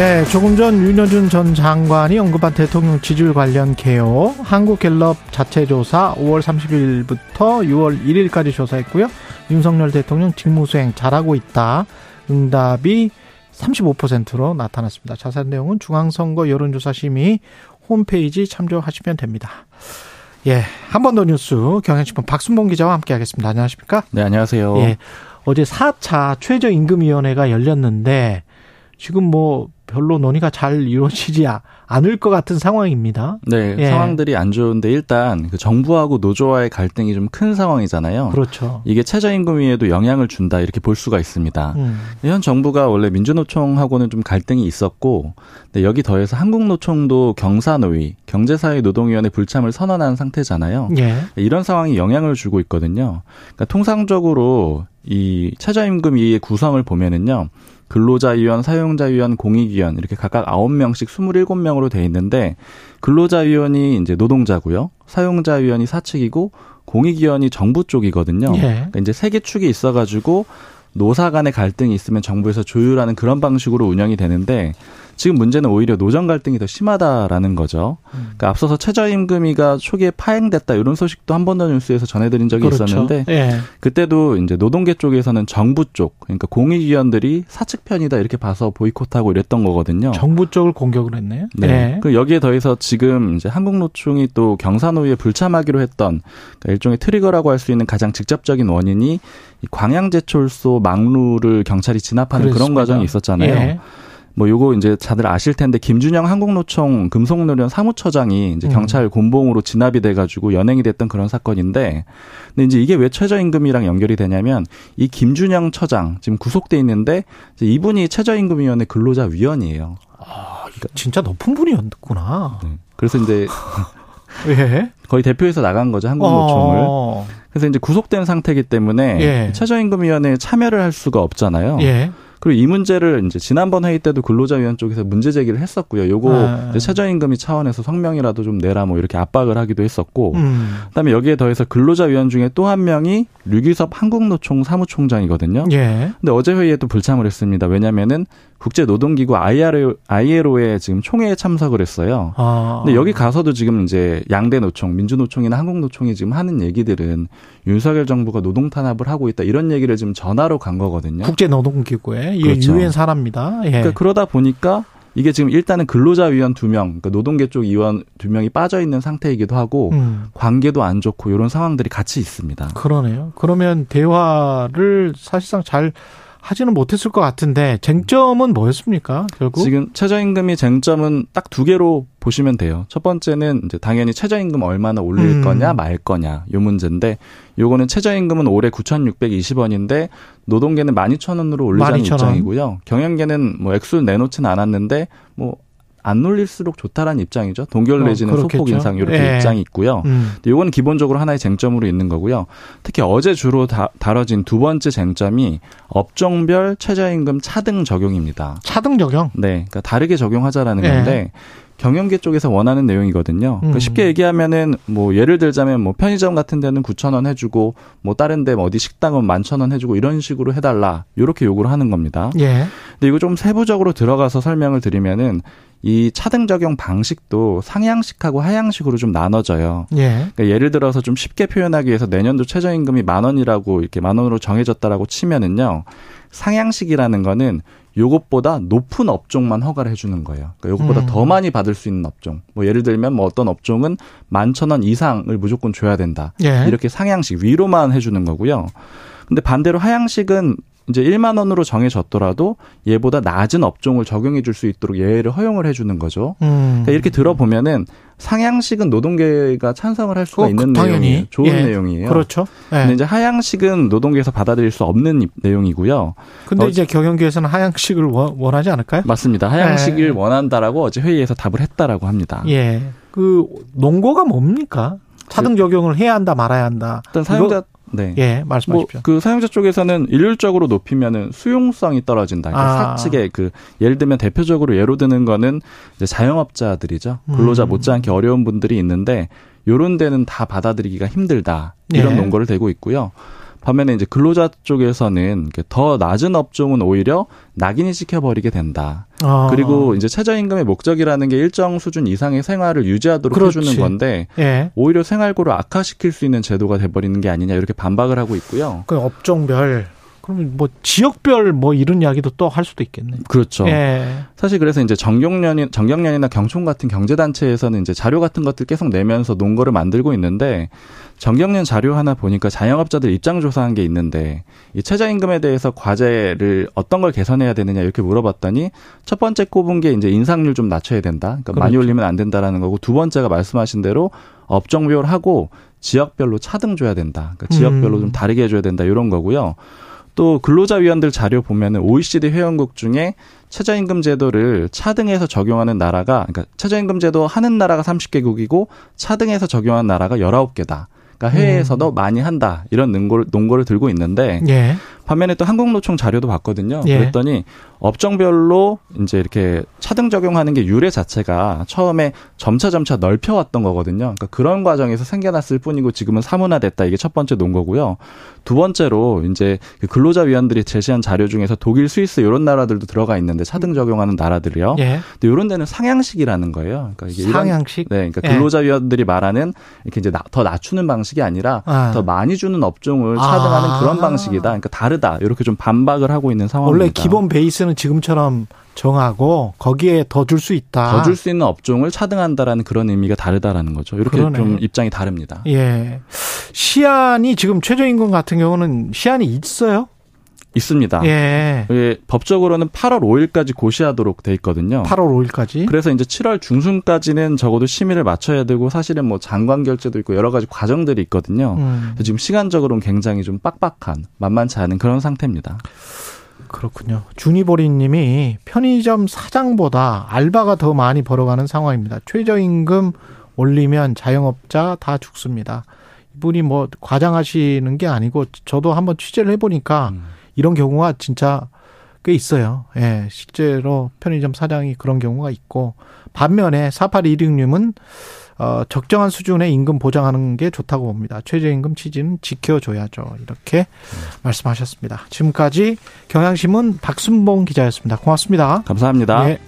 네, 조금 전 윤여준 전 장관이 언급한 대통령 지지율 관련 개요. 한국갤럽 자체 조사 5월 30일부터 6월 1일까지 조사했고요. 윤석열 대통령 직무수행 잘하고 있다. 응답이 35%로 나타났습니다. 자세한 내용은 중앙선거 여론조사심의 홈페이지 참조하시면 됩니다. 예, 한 번 더 뉴스 경향신문 박순봉 기자와 함께하겠습니다. 안녕하십니까? 네, 안녕하세요. 예, 어제 4차 최저임금위원회가 열렸는데 지금 뭐 별로 논의가 잘 이루어지지 않을 것 같은 상황입니다. 네, 예. 상황들이 안 좋은데 일단 그 정부하고 노조와의 갈등이 좀 큰 상황이잖아요. 그렇죠. 이게 최저임금 위에도 영향을 준다 이렇게 볼 수가 있습니다. 음. 현 정부가 원래 민주노총하고는 좀 갈등이 있었고, 근데 여기 더해서 한국노총도 경사노위, 경제사회노동위원회 불참을 선언한 상태잖아요. 예. 이런 상황이 영향을 주고 있거든요. 그러니까 통상적으로 이 최저임금위의 구성을 보면은요. 근로자위원, 사용자위원, 공익위원 이렇게 각각 9명씩 27명으로 돼 있는데 근로자위원이 이제 노동자고요. 사용자위원이 사측이고 공익위원이 정부 쪽이거든요. 예. 그러니까 이제 세 개 축이 있어 가지고 노사 간의 갈등이 있으면 정부에서 조율하는 그런 방식으로 운영이 되는데 지금 문제는 오히려 노정 갈등이 더 심하다라는 거죠. 그러니까 앞서서 최저임금이가 초기에 파행됐다 이런 소식도 한 번 더 뉴스에서 전해드린 적이 그렇죠. 있었는데 예. 그때도 이제 노동계 쪽에서는 정부 쪽 그러니까 공익위원들이 사측 편이다 이렇게 봐서 보이콧하고 이랬던 거거든요. 정부 쪽을 공격을 했네요. 네. 예. 그 여기에 더해서 지금 이제 한국노총이 또 경사노위에 불참하기로 했던 그러니까 일종의 트리거라고 할 수 있는 가장 직접적인 원인이 광양제철소 막루를 경찰이 진압하는 그렇습니다. 그런 과정이 있었잖아요. 예. 뭐 요거 이제 다들 아실 텐데 김준영 한국노총 금속노련 사무처장이 이제 음. 경찰 곤봉으로 진압이 돼가지고 연행이 됐던 그런 사건인데, 근데 이제 이게 왜 최저임금이랑 연결이 되냐면 이 김준영 처장 지금 구속돼 있는데 이제 이분이 최저임금위원회 근로자 위원이에요. 아, 진짜 높은 분이었구나. 네. 그래서 이제 예. 거의 대표에서 나간 거죠 한국노총을. 어. 그래서 이제 구속된 상태이기 때문에 예. 최저임금위원회에 참여를 할 수가 없잖아요. 예. 그리고 이 문제를 이제 지난번 회의 때도 근로자위원 쪽에서 문제 제기를 했었고요. 요거 아. 최저임금이 차원에서 성명이라도 좀 내라 뭐 이렇게 압박을 하기도 했었고, 음. 그다음에 여기에 더해서 근로자위원 중에 또 한 명이 류기섭 한국노총 사무총장이거든요. 예. 근데 어제 회의에 또 불참을 했습니다. 왜냐면은 국제노동기구 ILO, ILO에 지금 총회에 참석을 했어요. 아. 근데 여기 가서도 지금 이제 양대 노총, 민주노총이나 한국노총이 지금 하는 얘기들은 윤석열 정부가 노동 탄압을 하고 있다 이런 얘기를 지금 전화로 간 거거든요. 국제노동기구에 그렇죠. 유엔 사람입니다. 예. 그러니까 그러다 보니까 이게 지금 일단은 근로자 위원 두 명, 그러니까 노동계 쪽 위원 두 명이 빠져 있는 상태이기도 하고 음. 관계도 안 좋고 이런 상황들이 같이 있습니다. 그러네요. 그러면 대화를 사실상 잘 하지는 못했을 것 같은데 쟁점은 뭐였습니까? 결국 지금 최저임금이 쟁점은 딱 두 개로 보시면 돼요. 첫 번째는 이제 당연히 최저임금 얼마나 올릴 음. 거냐 말 거냐 요 문제인데 요거는 최저임금은 올해 9,620원인데 노동계는 12,000원으로 올리자는 12,000원. 입장이고요. 경영계는 뭐 액수 내놓지는 않았는데 뭐 안 놀릴수록 좋다라는 입장이죠. 동결 어, 내지는 어, 소폭 인상 이렇게 예. 입장이 있고요. 음. 이거는 기본적으로 하나의 쟁점으로 있는 거고요. 특히 어제 주로 다, 다뤄진 두 번째 쟁점이 업종별 최저임금 차등 적용입니다. 차등 적용? 네, 그러니까 다르게 적용하자라는 예. 건데 경영계 쪽에서 원하는 내용이거든요. 그러니까 음. 쉽게 얘기하면은 뭐 예를 들자면 뭐 편의점 같은 데는 9천 원 해주고 뭐 다른 데 뭐 어디 식당은 만천 원 해주고 이런 식으로 해달라 이렇게 요구를 하는 겁니다. 예. 근데 이거 좀 세부적으로 들어가서 설명을 드리면은 이 차등 적용 방식도 상향식하고 하향식으로 좀 나눠져요. 예. 그러니까 예를 들어서 좀 쉽게 표현하기 위해서 내년도 최저임금이 만 원이라고 이렇게 만 원으로 정해졌다라고 치면은요. 상향식이라는 거는 요것보다 높은 업종만 허가를 해주는 거예요. 그러니까 요것보다 음. 더 많이 받을 수 있는 업종. 뭐 예를 들면 뭐 어떤 업종은 만 천 원 이상을 무조건 줘야 된다. 예. 이렇게 상향식 위로만 해주는 거고요. 근데 반대로 하향식은 이제 1만 원으로 정해졌더라도 얘보다 낮은 업종을 적용해 줄 수 있도록 예외를 허용을 해 주는 거죠. 음. 그러니까 이렇게 들어보면은 상향식은 노동계가 찬성을 할 수가 어, 있는 당연히. 내용이에요. 좋은 예. 내용이에요. 그렇죠. 예. 근데 이제 하향식은 노동계에서 받아들일 수 없는 내용이고요. 근데 어, 이제 경영계에서는 하향식을 원하지 않을까요? 맞습니다. 하향식을 예. 원한다라고 어제 회의에서 답을 했다라고 합니다. 예. 그 논거가 뭡니까? 차등 적용을 해야 한다 말아야 한다. 일단 사용자 네. 예, 말씀하십시오. 뭐, 그 사용자 쪽에서는 일률적으로 높이면은 수용성이 떨어진다. 그러니까 아. 사측에 그 예를 들면 대표적으로 예로 드는 거는 이제 자영업자들이죠. 근로자 음. 못지않게 어려운 분들이 있는데 요런 데는 다 받아들이기가 힘들다. 이런 예. 논거를 대고 있고요. 반면에 이제 근로자 쪽에서는 더 낮은 업종은 오히려 낙인이 찍혀버리게 된다. 아. 그리고 이제 최저임금의 목적이라는 게 일정 수준 이상의 생활을 유지하도록 그렇지. 해주는 건데 예. 오히려 생활고를 악화시킬 수 있는 제도가 돼버리는 게 아니냐 이렇게 반박을 하고 있고요. 그 업종별 그러면 뭐 지역별 뭐 이런 이야기도 또 할 수도 있겠네. 그렇죠. 예. 사실 그래서 이제 정경련이 정경련이나 경총 같은 경제 단체에서는 이제 자료 같은 것들 계속 내면서 논거를 만들고 있는데 정경련 자료 하나 보니까 자영업자들 입장 조사한 게 있는데 이 최저임금에 대해서 과제를 어떤 걸 개선해야 되느냐 이렇게 물어봤더니 첫 번째 꼽은 게 이제 인상률 좀 낮춰야 된다. 그러니까 그렇죠. 많이 올리면 안 된다라는 거고 두 번째가 말씀하신 대로 업종별 하고 지역별로 차등 줘야 된다. 그러니까 지역별로 음. 좀 다르게 해줘야 된다 이런 거고요. 또 근로자 위원들 자료 보면은 OECD 회원국 중에 최저임금 제도를 차등해서 적용하는 나라가 그러니까 최저임금 제도 하는 나라가 30개국이고 차등해서 적용하는 나라가 19개다. 그러니까 해외에서도 음. 많이 한다 이런 논거를, 논거를 들고 있는데 예. 반면에 또 한국노총 자료도 봤거든요. 예. 그랬더니 업종별로 이제 이렇게 차등 적용하는 게 유래 자체가 처음에 점차 점차 넓혀왔던 거거든요. 그러니까 그런 과정에서 생겨났을 뿐이고 지금은 사문화됐다. 이게 첫 번째 논거고요. 두 번째로 이제 그 근로자 위원들이 제시한 자료 중에서 독일, 스위스 이런 나라들도 들어가 있는데 차등 적용하는 나라들이요. 예. 근데 이런 데는 상향식이라는 거예요. 그러니까 이게 상향식. 이런, 네, 그러니까 근로자 위원들이 말하는 이렇게 이제 더 낮추는 방식이 아니라 아. 더 많이 주는 업종을 차등하는 아. 그런 방식이다. 그러니까 다 르다. 이렇게 좀 반박을 하고 있는 상황입니다. 원래 기본 베이스는 지금처럼 정하고 거기에 더 줄 수 있다. 더 줄 수 있는 업종을 차등한다라는 그런 의미가 다르다라는 거죠. 이렇게 그러네. 좀 입장이 다릅니다. 예. 시안이 지금 최저임금 같은 경우는 시안이 있어요? 있습니다. 예. 예. 법적으로는 8월 5일까지 고시하도록 돼 있거든요. 8월 5일까지. 그래서 이제 7월 중순까지는 적어도 심의를 마쳐야 되고 사실은 뭐 장관 결제도 있고 여러 가지 과정들이 있거든요. 음. 지금 시간적으로는 굉장히 좀 빡빡한 만만치 않은 그런 상태입니다. 그렇군요. 주니보리 님이 편의점 사장보다 알바가 더 많이 벌어가는 상황입니다. 최저임금 올리면 자영업자 다 죽습니다. 이분이 뭐 과장하시는 게 아니고 저도 한번 취재를 해보니까 음. 이런 경우가 진짜 꽤 있어요. 예, 실제로 편의점 사장이 그런 경우가 있고 반면에 4816님은 어, 적정한 수준의 임금 보장하는 게 좋다고 봅니다. 최저임금 취지는 지켜줘야죠. 이렇게 음. 말씀하셨습니다. 지금까지 경향신문 박순봉 기자였습니다. 고맙습니다. 감사합니다. 네.